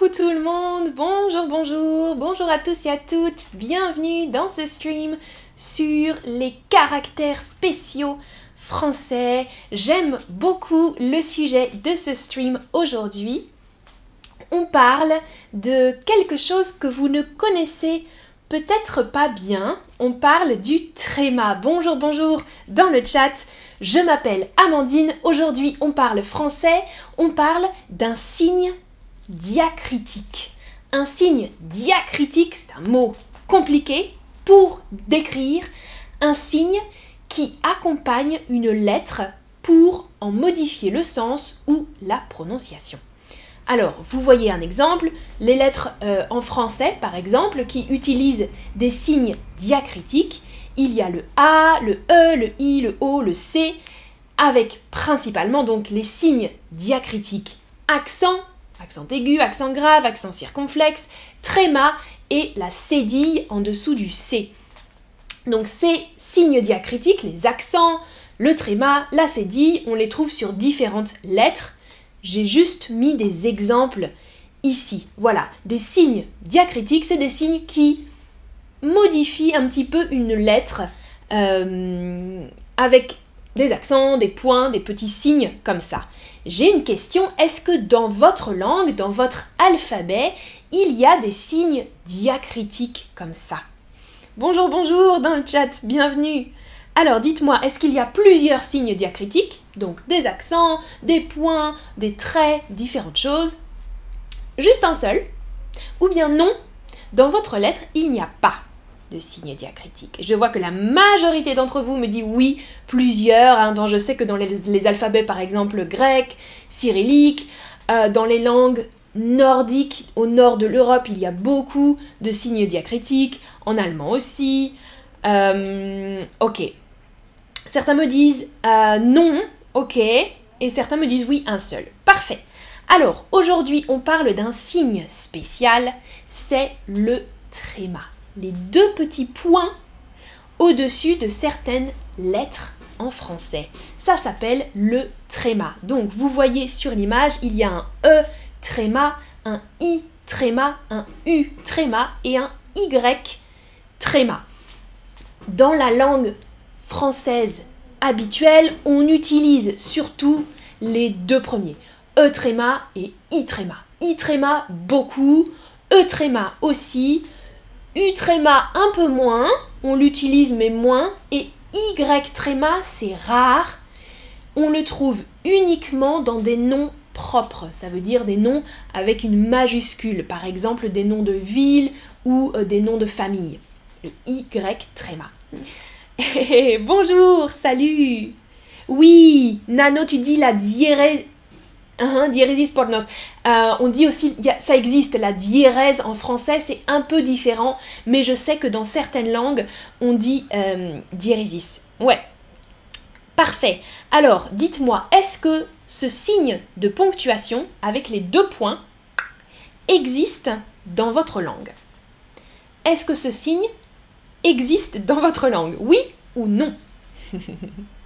Coucou tout le monde, bonjour, bonjour, bonjour à tous et à toutes, bienvenue dans ce stream sur les caractères spéciaux français. J'aime beaucoup le sujet de ce stream aujourd'hui. On parle de quelque chose que vous ne connaissez peut-être pas bien. On parle du tréma. Bonjour, bonjour dans le chat. Je m'appelle Amandine. Aujourd'hui, on parle français. On parle d'un signe diacritique. Un signe diacritique, c'est un mot compliqué pour décrire un signe qui accompagne une lettre pour en modifier le sens ou la prononciation. Alors, vous voyez un exemple, les lettres euh, en français, par exemple, qui utilisent des signes diacritiques. Il y a le A, le E, le I, le O, le C, avec principalement donc les signes diacritiques accent, accent aigu, accent grave, accent circonflexe, tréma et la cédille en dessous du C. Donc ces signes diacritiques, les accents, le tréma, la cédille, on les trouve sur différentes lettres. J'ai juste mis des exemples ici. Voilà, des signes diacritiques, c'est des signes qui modifient un petit peu une lettre euh, avec des accents, des points, des petits signes comme ça. J'ai une question, est-ce que dans votre langue, dans votre alphabet, il y a des signes diacritiques comme ça? Bonjour, bonjour dans le chat, bienvenue. Alors dites-moi, est-ce qu'il y a plusieurs signes diacritiques? Donc des accents, des points, des traits, différentes choses. Juste un seul? Ou bien non, dans votre lettre, il n'y a pas de signes diacritiques. Je vois que la majorité d'entre vous me dit oui, plusieurs, hein, dont je sais que dans les, alphabets par exemple grec, cyrillique, euh, dans les langues nordiques au nord de l'Europe, il y a beaucoup de signes diacritiques, en allemand aussi. Euh, ok. Certains me disent euh, non, ok, et certains me disent oui, un seul. Parfait. Alors, aujourd'hui, on parle d'un signe spécial, c'est le tréma les deux petits points au-dessus de certaines lettres en français. Ça s'appelle le tréma. Donc vous voyez sur l'image, il y a un E tréma, un I tréma, un U tréma et un Y tréma. Dans la langue française habituelle, on utilise surtout les deux premiers, E tréma et I tréma. I tréma beaucoup, E tréma aussi, U tréma un peu moins, on l'utilise mais moins, et Y tréma c'est rare, on le trouve uniquement dans des noms propres, ça veut dire des noms avec une majuscule, par exemple des noms de ville ou euh, des noms de famille. Le Y tréma. bonjour, salut Oui, Nano, tu dis la diérèse diérésis pornos. Euh, on dit aussi, ça existe, la diérèse en français, c'est un peu différent, mais je sais que dans certaines langues, on dit euh, diérésis. Ouais. Parfait. Alors, dites-moi, est-ce que ce signe de ponctuation avec les deux points existe dans votre langue? Est-ce que ce signe existe dans votre langue? Oui ou non?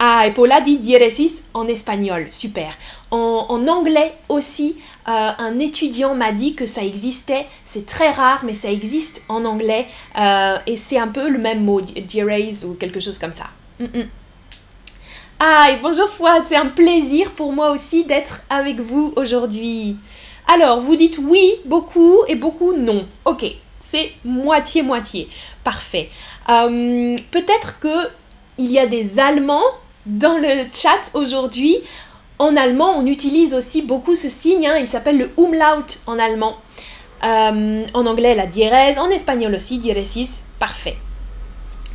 Ah, et Paula dit diéresis en espagnol, super. En, anglais aussi, euh, un étudiant m'a dit que ça existait, c'est très rare, mais ça existe en anglais, euh, et c'est un peu le même mot, diérese ou quelque chose comme ça. Mm, mm. Ah, et bonjour Fouad, c'est un plaisir pour moi aussi d'être avec vous aujourd'hui. Alors, vous dites oui, beaucoup, et beaucoup non. Ok, c'est moitié-moitié. Parfait. Euh, peut-être que il y a des Allemands dans le chat aujourd'hui, en allemand, on utilise aussi beaucoup ce signe. Hein. il s'appelle le umlaut en allemand. Euh, en anglais, la diérèse. En espagnol aussi, diéresis. Parfait.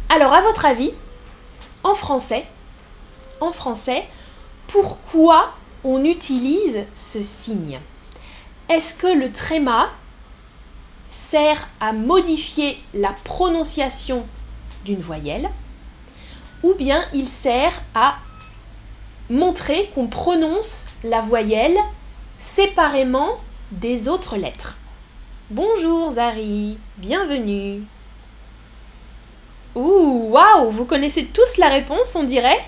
Alors, à votre avis, en français, en français, pourquoi on utilise ce signe? Est-ce que le tréma sert à modifier la prononciation d'une voyelle? Ou bien il sert à montrer qu'on prononce la voyelle séparément des autres lettres. Bonjour Zari, bienvenue. Ouh, waouh, vous connaissez tous la réponse, on dirait?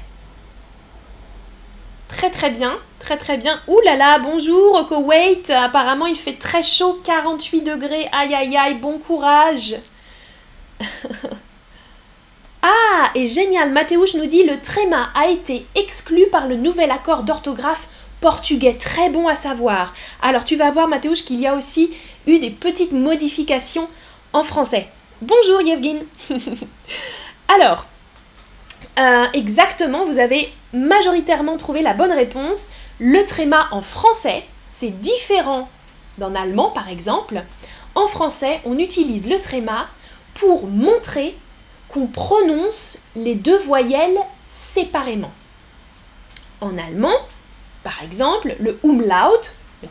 Très très bien, très très bien. Ouh là là, bonjour au Koweït. Apparemment il fait très chaud, 48 degrés. Aïe aïe aïe, bon courage. ah, et génial, Mathéouche nous dit le tréma a été exclu par le nouvel accord d'orthographe portugais. Très bon à savoir. Alors tu vas voir Mathéouche qu'il y a aussi eu des petites modifications en français. Bonjour Yevgin. Alors, euh, exactement, vous avez majoritairement trouvé la bonne réponse. Le tréma en français, c'est différent d'en allemand par exemple. En français, on utilise le tréma pour montrer qu'on prononce les deux voyelles séparément. En allemand, par exemple, le umlaut, le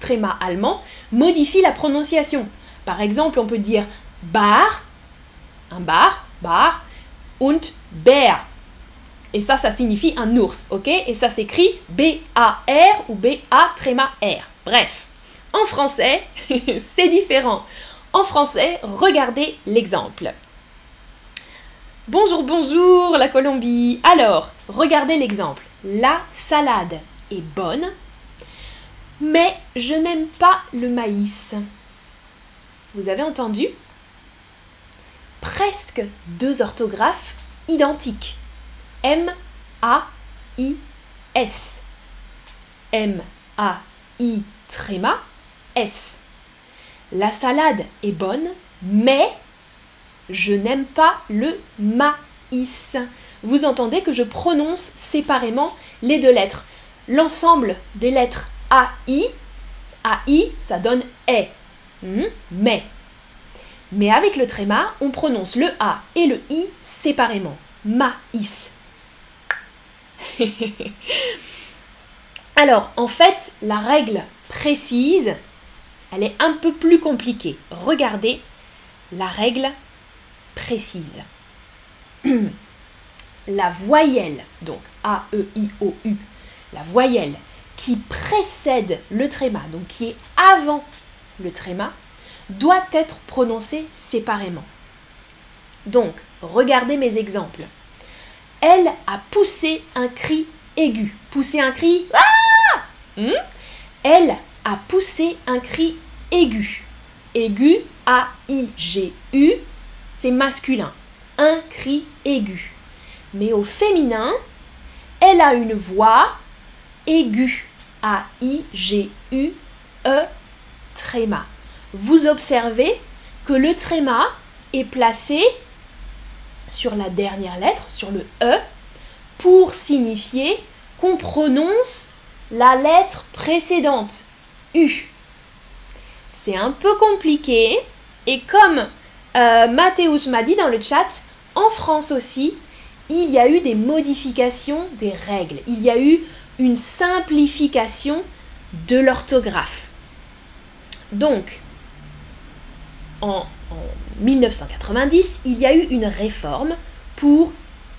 tréma allemand, modifie la prononciation. Par exemple, on peut dire bar, un bar, bar, und Bär. Et ça, ça signifie un ours, ok? Et ça s'écrit B-A-R ou B-A tréma R. Bref, en français, c'est différent. En français, regardez l'exemple. Bonjour, bonjour la Colombie. Alors, regardez l'exemple. La salade est bonne, mais je n'aime pas le maïs. Vous avez entendu? Presque deux orthographes identiques. M-A-I-S. M-A-I tréma S. La salade est bonne, mais je n'aime pas le maïs. Vous entendez que je prononce séparément les deux lettres. L'ensemble des lettres AI, AI, ça donne E. mais. Mais avec le tréma, on prononce le A et le I séparément. Maïs. Alors, en fait, la règle précise, elle est un peu plus compliquée. Regardez la règle précise. la voyelle, donc A, E, I, O, U, la voyelle qui précède le tréma, donc qui est avant le tréma, doit être prononcée séparément. Donc, regardez mes exemples. Elle a poussé un cri aigu. Poussé un cri Ah hmm? Elle a poussé un cri aigu. Aigu, A-I-G-U, masculin. Un cri aigu. Mais au féminin, elle a une voix aiguë. A-I-G-U-E, tréma. Vous observez que le tréma est placé sur la dernière lettre, sur le E, pour signifier qu'on prononce la lettre précédente, U. C'est un peu compliqué, et comme euh, Mathéus m'a dit dans le chat, en France aussi, il y a eu des modifications des règles. Il y a eu une simplification de l'orthographe. Donc, en, 1990, il y a eu une réforme pour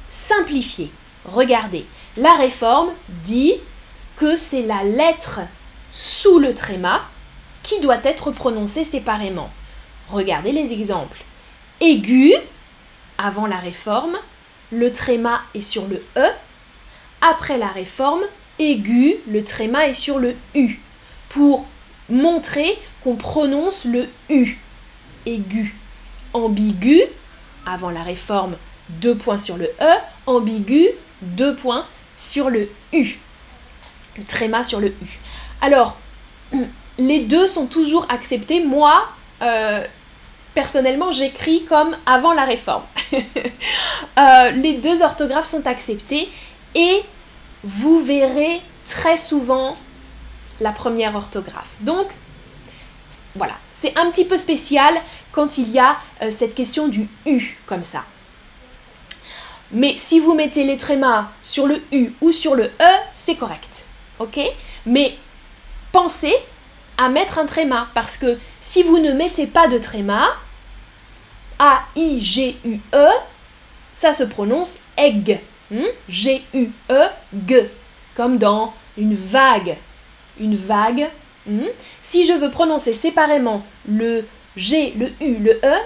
simplifier. Regardez, la réforme dit que c'est la lettre sous le tréma qui doit être prononcée séparément. Regardez les exemples. Aigu, avant la réforme, le tréma est sur le E. Après la réforme, aigu, le tréma est sur le U. Pour montrer qu'on prononce le U. Aigu ambigu, avant la réforme, deux points sur le E, ambigu, deux points sur le U. Tréma sur le U. Alors, les deux sont toujours acceptés. Moi, euh, personnellement, j'écris comme avant la réforme. Euh, les deux orthographes sont acceptés et vous verrez très souvent la première orthographe. Donc, voilà, c'est un petit peu spécial quand il y a euh, cette question du U comme ça. Mais si vous mettez les trémas sur le U ou sur le E, c'est correct. Ok? Mais pensez à mettre un tréma parce que si vous ne mettez pas de tréma, A-I-G-U-E, ça se prononce egg. Hmm? G-U-E, G. Comme dans une vague. Une vague. Hmm? Si je veux prononcer séparément le G, le U, le E,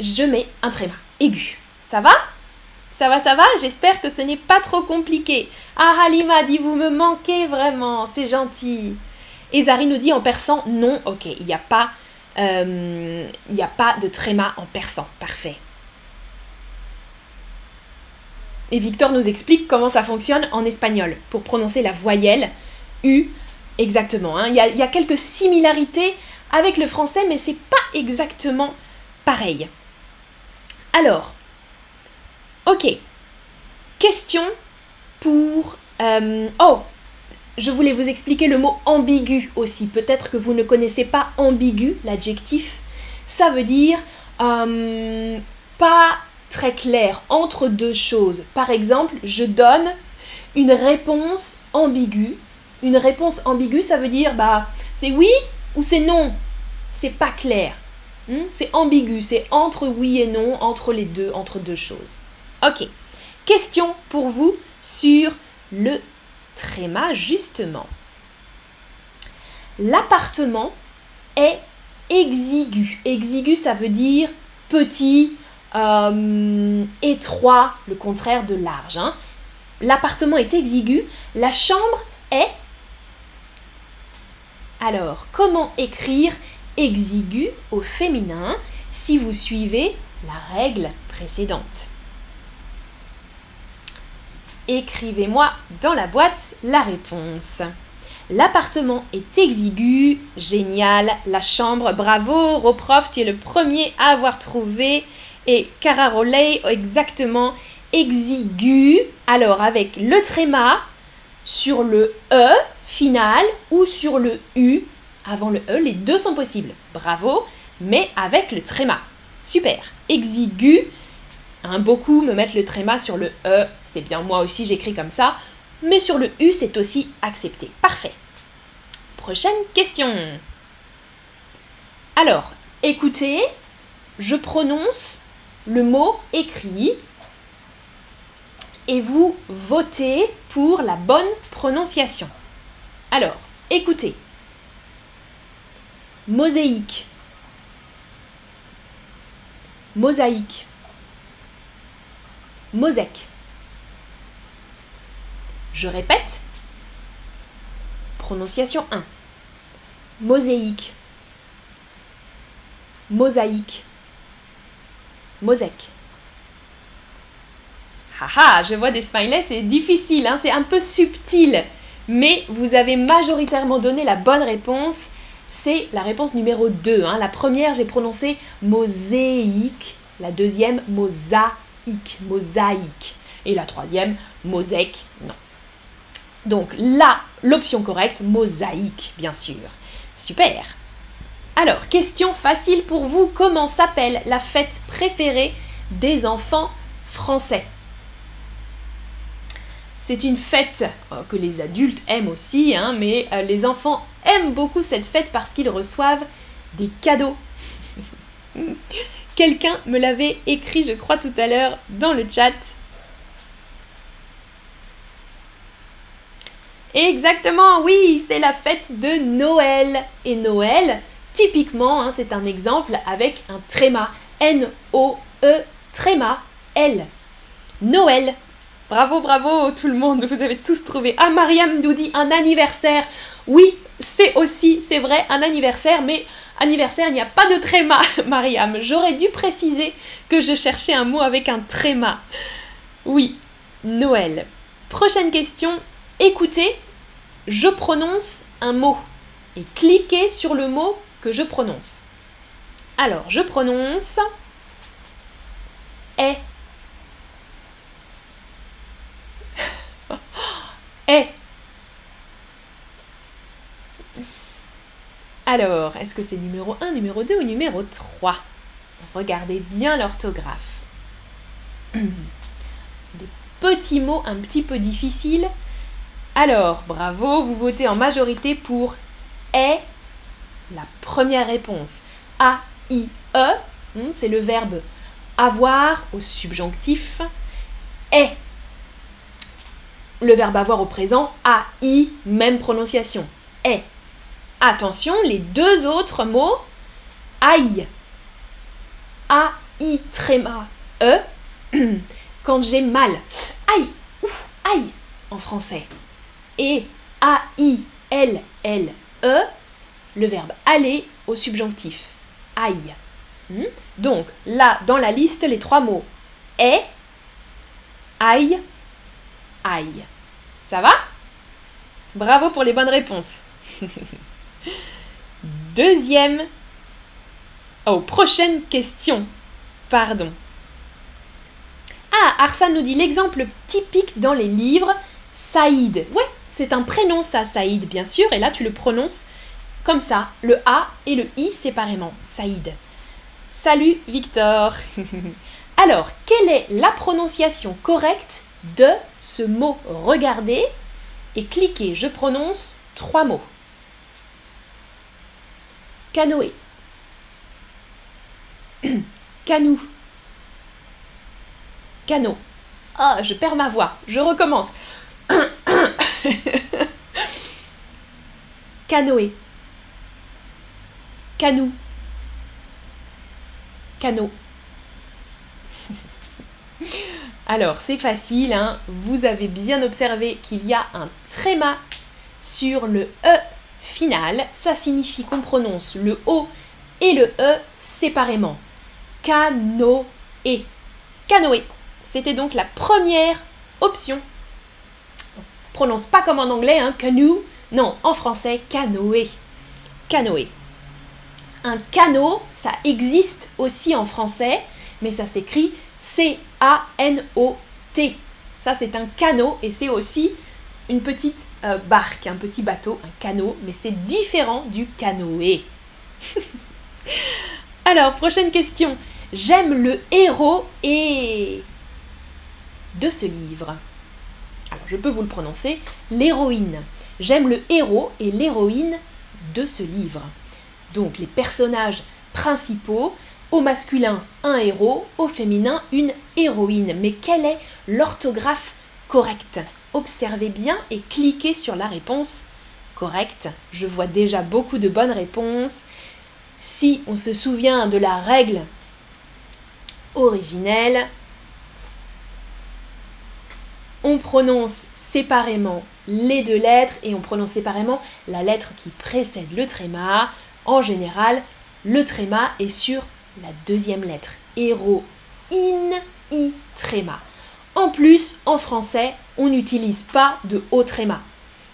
je mets un tréma aigu. Ça va? Ça va, ça va? J'espère que ce n'est pas trop compliqué. Ah, Halima dit Vous me manquez vraiment, c'est gentil. Et Zari nous dit en persan Non, ok, il n'y a, pas, euh, il a pas de tréma en persan. Parfait. Et Victor nous explique comment ça fonctionne en espagnol pour prononcer la voyelle U. Exactement. Hein. Il, y a, il y a quelques similarités avec le français, mais c'est pas exactement pareil. Alors, ok. Question pour... Euh, oh, je voulais vous expliquer le mot ambigu aussi. Peut-être que vous ne connaissez pas ambigu, l'adjectif. Ça veut dire euh, pas très clair, entre deux choses. Par exemple, je donne une réponse ambiguë. Une réponse ambiguë, ça veut dire bah c'est oui ou c'est non. C'est pas clair. Hmm? C'est ambigu, c'est entre oui et non, entre les deux, entre deux choses. Ok. Question pour vous sur le justement. L'appartement est exigu. Exigu, ça veut dire petit, euh, étroit, le contraire de large. Hein. L'appartement est exigu. La chambre est... Alors, comment écrire exigu au féminin si vous suivez la règle précédente? Écrivez-moi dans la boîte la réponse. L'appartement est exigu, génial. La chambre, bravo, Roprof, tu es le premier à avoir trouvé. Et Cara exactement, exigu. Alors, avec le tréma sur le E final ou sur le U avant le E, les deux sont possibles. Bravo, mais avec le tréma. Super. Exigu. Hein, beaucoup me mettent le tréma sur le E. C'est bien, moi aussi j'écris comme ça. Mais sur le U, c'est aussi accepté. Parfait. Prochaine question. Alors, écoutez, je prononce le mot écrit et vous votez pour la bonne prononciation. Alors, écoutez. Mosaïque. Mosaïque. Mosaïque. Je répète. Prononciation 1. Mosaïque. Mosaïque. Mosaïque. Haha, je vois des smileys, c'est difficile, hein, c'est un peu subtil. Mais vous avez majoritairement donné la bonne réponse c'est la réponse numéro 2. Hein. La première, j'ai prononcé mosaïque. La deuxième, mosaïque. Mosaïque. Et la troisième, mosaïque. Non. Donc là, l'option correcte, mosaïque, bien sûr. Super. Alors, question facile pour vous. Comment s'appelle la fête préférée des enfants français? C'est une fête euh, que les adultes aiment aussi, hein, mais euh, les enfants aiment beaucoup cette fête parce qu'ils reçoivent des cadeaux. Quelqu'un me l'avait écrit, je crois, tout à l'heure dans le chat. Exactement, oui, c'est la fête de Noël. Et Noël, typiquement, hein, c'est un exemple avec un tréma. N-O-E, tréma, L. Noël. Bravo, bravo tout le monde, vous avez tous trouvé. Ah, Mariam nous dit un anniversaire. Oui, c'est aussi, c'est vrai, un anniversaire, mais anniversaire, il n'y a pas de tréma, Mariam. J'aurais dû préciser que je cherchais un mot avec un tréma. Oui, Noël. Prochaine question. Écoutez, je prononce un mot et cliquez sur le mot que je prononce. Alors, je prononce est. est. Alors, est-ce que c'est numéro 1, numéro 2 ou numéro 3 Regardez bien l'orthographe. C'est des petits mots un petit peu difficiles. Alors, bravo, vous votez en majorité pour est la première réponse. A-I-E, hmm, c'est le verbe avoir au subjonctif. Est le verbe avoir au présent, A-I, même prononciation. Est Attention, les deux autres mots, aïe, A-I tréma E, quand j'ai mal. Aïe, ouf, aïe en français. Et A-I-L-L-E, le verbe aller au subjonctif. Aïe. Hmm? Donc là, dans la liste, les trois mots est, aïe, aïe. Ça va? Bravo pour les bonnes réponses. Deuxième. Oh, prochaine question. Pardon. Ah, Arsane nous dit l'exemple typique dans les livres, Saïd. Ouais, c'est un prénom ça, Saïd, bien sûr, et là tu le prononces comme ça, le A et le I séparément, Saïd. Salut Victor. Alors, quelle est la prononciation correcte de ce mot? Regardez et cliquez, je prononce trois mots. Canoë. Canou. Canot. Ah, je perds ma voix. Je recommence. Canoë. Canou. Canot. Alors, c'est facile, hein. vous avez bien observé qu'il y a un tréma sur le E final. Ça signifie qu'on prononce le O et le E séparément. Canoë. Canoë. C'était donc la première option. On prononce pas comme en anglais, hein, canoe. Non, en français, canoë. Canoë. Un canot, ça existe aussi en français, mais ça s'écrit C-A-N-O-T. Ça, c'est un canot et c'est aussi une petite euh, barque, un petit bateau, un canot, mais c'est différent du canoë. Alors, prochaine question. J'aime le héros et de ce livre. Alors, je peux vous le prononcer, l'héroïne. J'aime le héros et l'héroïne de ce livre. Donc, les personnages principaux, au masculin, un héros, au féminin, une héroïne. Mais quelle est l'orthographe correcte? Observez bien et cliquez sur la réponse correcte. Je vois déjà beaucoup de bonnes réponses. Si on se souvient de la règle originelle, on prononce séparément les deux lettres et on prononce séparément la lettre qui précède le tréma. En général, le tréma est sur la deuxième lettre. Héroïne, i tréma. En plus, en français, on n'utilise pas de haut tréma.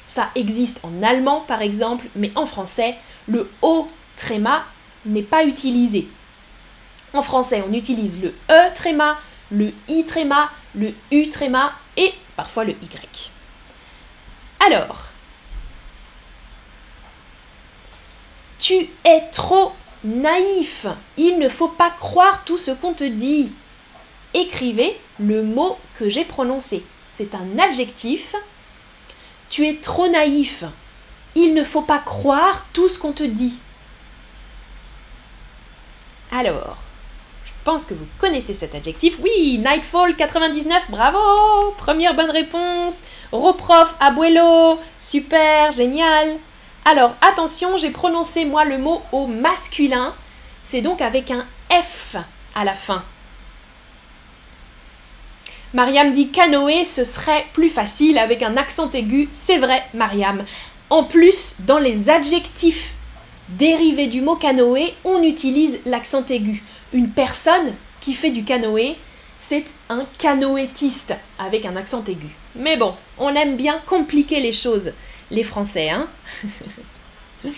Ça existe en allemand par exemple, mais en français, le haut tréma n'est pas utilisé. En français, on utilise le E tréma, le I tréma, le U tréma et parfois le Y. Alors, tu es trop naïf. Il ne faut pas croire tout ce qu'on te dit. Écrivez le mot que j'ai prononcé. C'est un adjectif. Tu es trop naïf. Il ne faut pas croire tout ce qu'on te dit. Alors, pense que vous connaissez cet adjectif. Oui, Nightfall 99, bravo Première bonne réponse. Roprof, abuelo, super, génial. Alors, attention, j'ai prononcé moi le mot au masculin. C'est donc avec un F à la fin. Mariam dit canoë, ce serait plus facile avec un accent aigu. C'est vrai, Mariam. En plus, dans les adjectifs dérivés du mot canoë, on utilise l'accent aigu une personne qui fait du canoë, c'est un canoëtiste avec un accent aigu. Mais bon, on aime bien compliquer les choses, les Français, hein euh,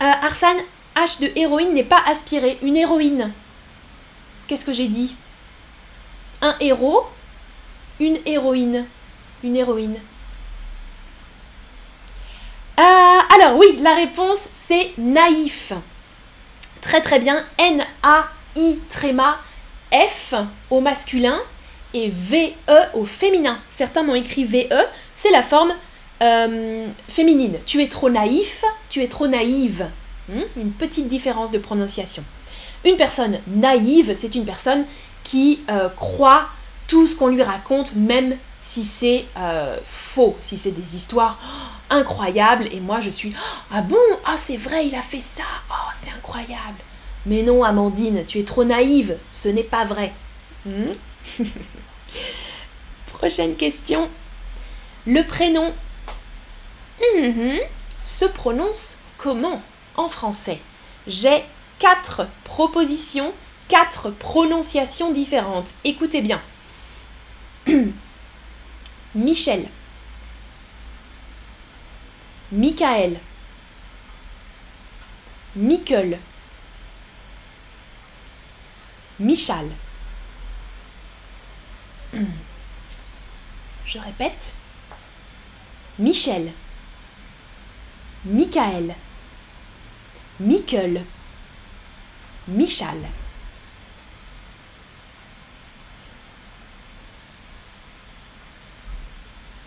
Arsane, H de héroïne n'est pas aspiré. Une héroïne. Qu'est-ce que j'ai dit? Un héros, une héroïne. Une héroïne. Euh, alors oui, la réponse c'est naïf. Très très bien. N-A-I tréma F au masculin et V-E au féminin. Certains m'ont écrit V-E, c'est la forme euh, féminine. Tu es trop naïf, tu es trop naïve. Hmm? Une petite différence de prononciation. Une personne naïve, c'est une personne qui euh, croit tout ce qu'on lui raconte, même si c'est euh, faux, si c'est des histoires incroyable et moi je suis ah bon? Ah c'est vrai il a fait ça. Oh c'est incroyable. Mais non Amandine tu es trop naïve. Ce n'est pas vrai. Hmm? Prochaine question. Le prénom mhm, se prononce comment en français? J'ai quatre propositions, quatre prononciations différentes. Écoutez bien. Michel. Michael. Michael. Michal. Je répète. Michel. Michael. Michael. Michal.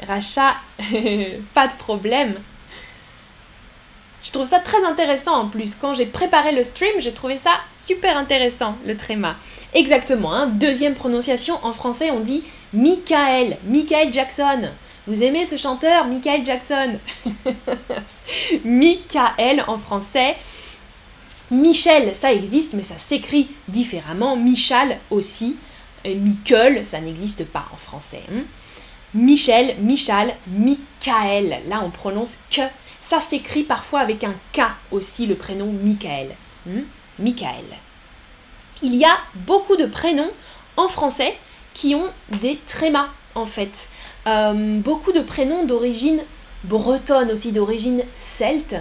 Racha, pas de problème. Je trouve ça très intéressant en plus. Quand j'ai préparé le stream, j'ai trouvé ça super intéressant, le tréma. Exactement, hein. deuxième prononciation en français, on dit Michael, Michael Jackson. Vous aimez ce chanteur, Michael Jackson? Michael en français. Michel, ça existe, mais ça s'écrit différemment. Michal aussi. Et Michael, ça n'existe pas en français. Hein. Michel, Michal, Michael. Là, on prononce que ça s'écrit parfois avec un K aussi, le prénom Michael. Hmm? Michael. Il y a beaucoup de prénoms en français qui ont des trémas en fait. Euh, beaucoup de prénoms d'origine bretonne aussi, d'origine celte.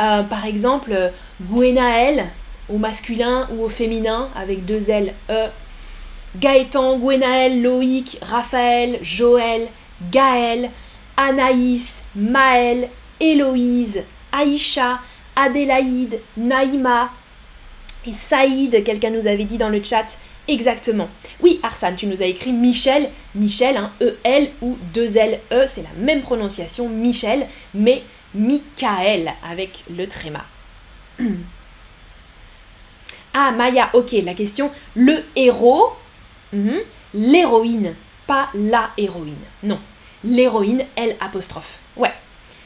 Euh, par exemple, Gwenaël au masculin ou au féminin avec deux L, E. Gaëtan, Gwenaël, Loïc, Raphaël, Joël, Gaël, Anaïs, Maël, Héloïse, Aïcha, Adélaïde, Naïma et Saïd, quelqu'un nous avait dit dans le chat. Exactement. Oui, Arsane, tu nous as écrit Michel. Michel, un E-L ou deux L-E, c'est la même prononciation, Michel, mais Michael avec le tréma. Ah, Maya, ok, la question, le héros, mhm, l'héroïne, pas la héroïne. Non, l'héroïne, L apostrophe. Ouais,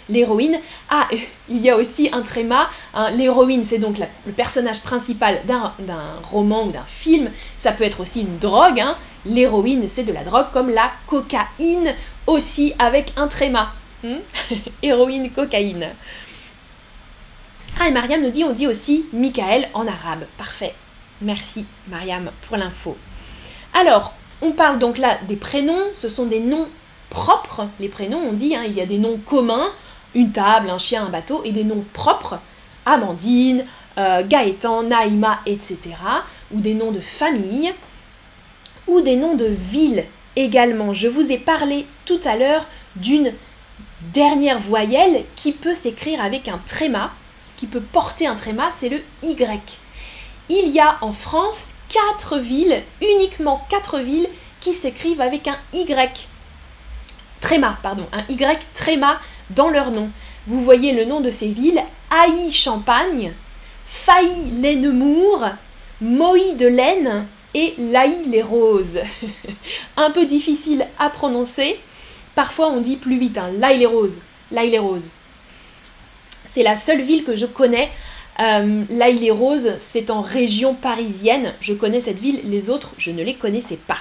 l'héroïne. Ah, il y a aussi un tréma. Hein. l'héroïne, c'est donc le personnage principal d'un roman ou d'un film. Ça peut être aussi une drogue. Hein. L'héroïne, c'est de la drogue comme la cocaïne, aussi avec un tréma. Hmm? Héroïne, cocaïne. Ah, et Mariam nous dit, on dit aussi Michael en arabe. Parfait. Merci, Mariam, pour l'info. Alors, on parle donc là des prénoms. Ce sont des noms propres. Les prénoms, on dit, hein, il y a des noms communs une table, un chien, un bateau, et des noms propres, Amandine, euh, Gaëtan, Naïma, etc. Ou des noms de famille, ou des noms de villes également. Je vous ai parlé tout à l'heure d'une dernière voyelle qui peut s'écrire avec un tréma, qui peut porter un tréma, c'est le Y. Il y a en France quatre villes, uniquement quatre villes, qui s'écrivent avec un Y. Tréma, pardon, un Y tréma dans leur nom. Vous voyez le nom de ces villes Haï-Champagne, Failly-les-Nemours, Moï-de-Laine et Laï-les-Roses. Un peu difficile à prononcer. Parfois on dit plus vite, hein, Laï-les-Roses. Laï-les-Roses. C'est la seule ville que je connais. Euh, Laï-les-Roses, c'est en région parisienne. Je connais cette ville, les autres, je ne les connaissais pas.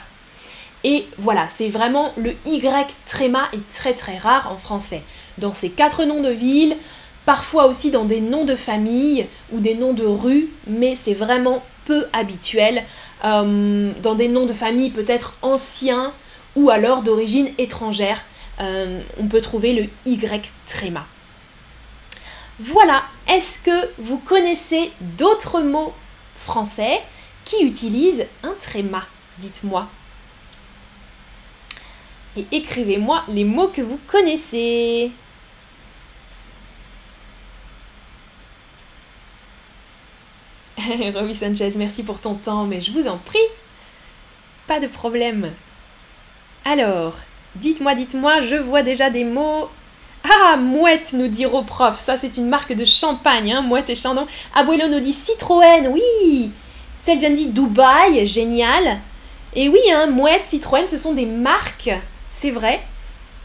Et voilà, c'est vraiment le Y tréma est très très rare en français dans ces quatre noms de villes, parfois aussi dans des noms de famille ou des noms de rues, mais c'est vraiment peu habituel. Euh, dans des noms de famille peut-être anciens ou alors d'origine étrangère, euh, on peut trouver le Y tréma. Voilà, est-ce que vous connaissez d'autres mots français qui utilisent un tréma Dites-moi. Et écrivez-moi les mots que vous connaissez. Romy Sanchez, merci pour ton temps, mais je vous en prie. Pas de problème. Alors, dites-moi, dites-moi, je vois déjà des mots. Ah, mouette, nous dit Roprof. Ça, c'est une marque de champagne, hein, mouette et chandon. Abuelo nous dit Citroën, oui. Seljan dit Dubaï, génial. Et oui, hein, mouette, Citroën, ce sont des marques, c'est vrai.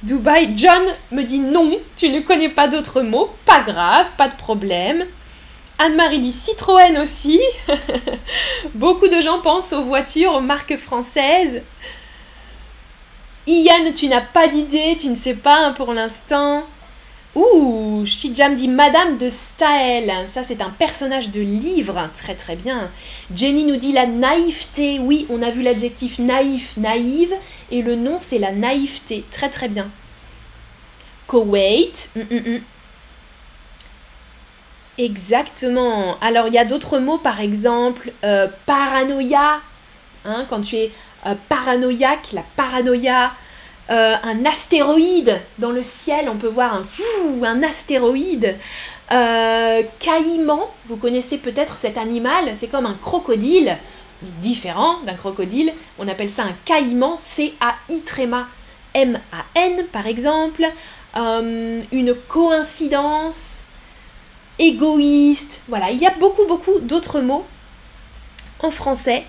Dubaï, John me dit non, tu ne connais pas d'autres mots. Pas grave, pas de problème. Anne-Marie dit Citroën aussi. Beaucoup de gens pensent aux voitures, aux marques françaises. Ian, tu n'as pas d'idée, tu ne sais pas hein, pour l'instant. Ouh, Shijam dit Madame de Staël. Ça, c'est un personnage de livre. Très, très bien. Jenny nous dit la naïveté. Oui, on a vu l'adjectif naïf, naïve. Et le nom, c'est la naïveté. Très, très bien. Koweït. Hum, hum, hum. Exactement. Alors, il y a d'autres mots, par exemple, euh, paranoïa. Hein, quand tu es euh, paranoïaque, la paranoïa. Euh, un astéroïde dans le ciel, on peut voir un fou, un astéroïde. Euh, caïman, vous connaissez peut-être cet animal, c'est comme un crocodile, différent d'un crocodile. On appelle ça un caïman, C-A-I tréma M-A-N par exemple. Une coïncidence, égoïste. Voilà, il y a beaucoup, beaucoup d'autres mots en français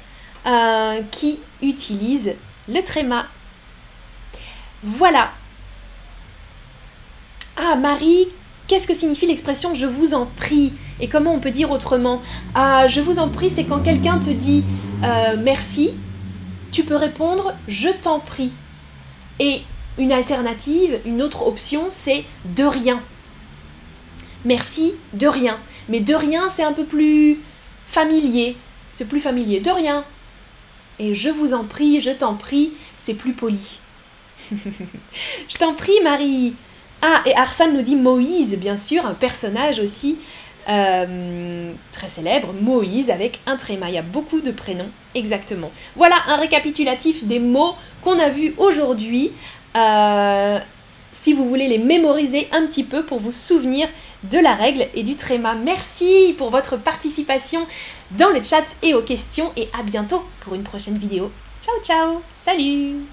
qui utilisent le tréma voilà. Ah, Marie, qu'est-ce que signifie l'expression je vous en prie Et comment on peut dire autrement Ah, je vous en prie, c'est quand quelqu'un te dit euh, merci, tu peux répondre je t'en prie. Et une alternative, une autre option, c'est de rien. Merci, de rien. Mais de rien, c'est un peu plus familier. C'est plus familier. De rien. Et je vous en prie, je t'en prie, c'est plus poli. Je t'en prie, Marie. Ah, et Arsène nous dit Moïse, bien sûr, un personnage aussi euh, très célèbre, Moïse, avec un tréma. Il y a beaucoup de prénoms, exactement. Voilà un récapitulatif des mots qu'on a vus aujourd'hui. Euh, si vous voulez les mémoriser un petit peu pour vous souvenir de la règle et du tréma. Merci pour votre participation dans le chat et aux questions et à bientôt pour une prochaine vidéo. Ciao ciao Salut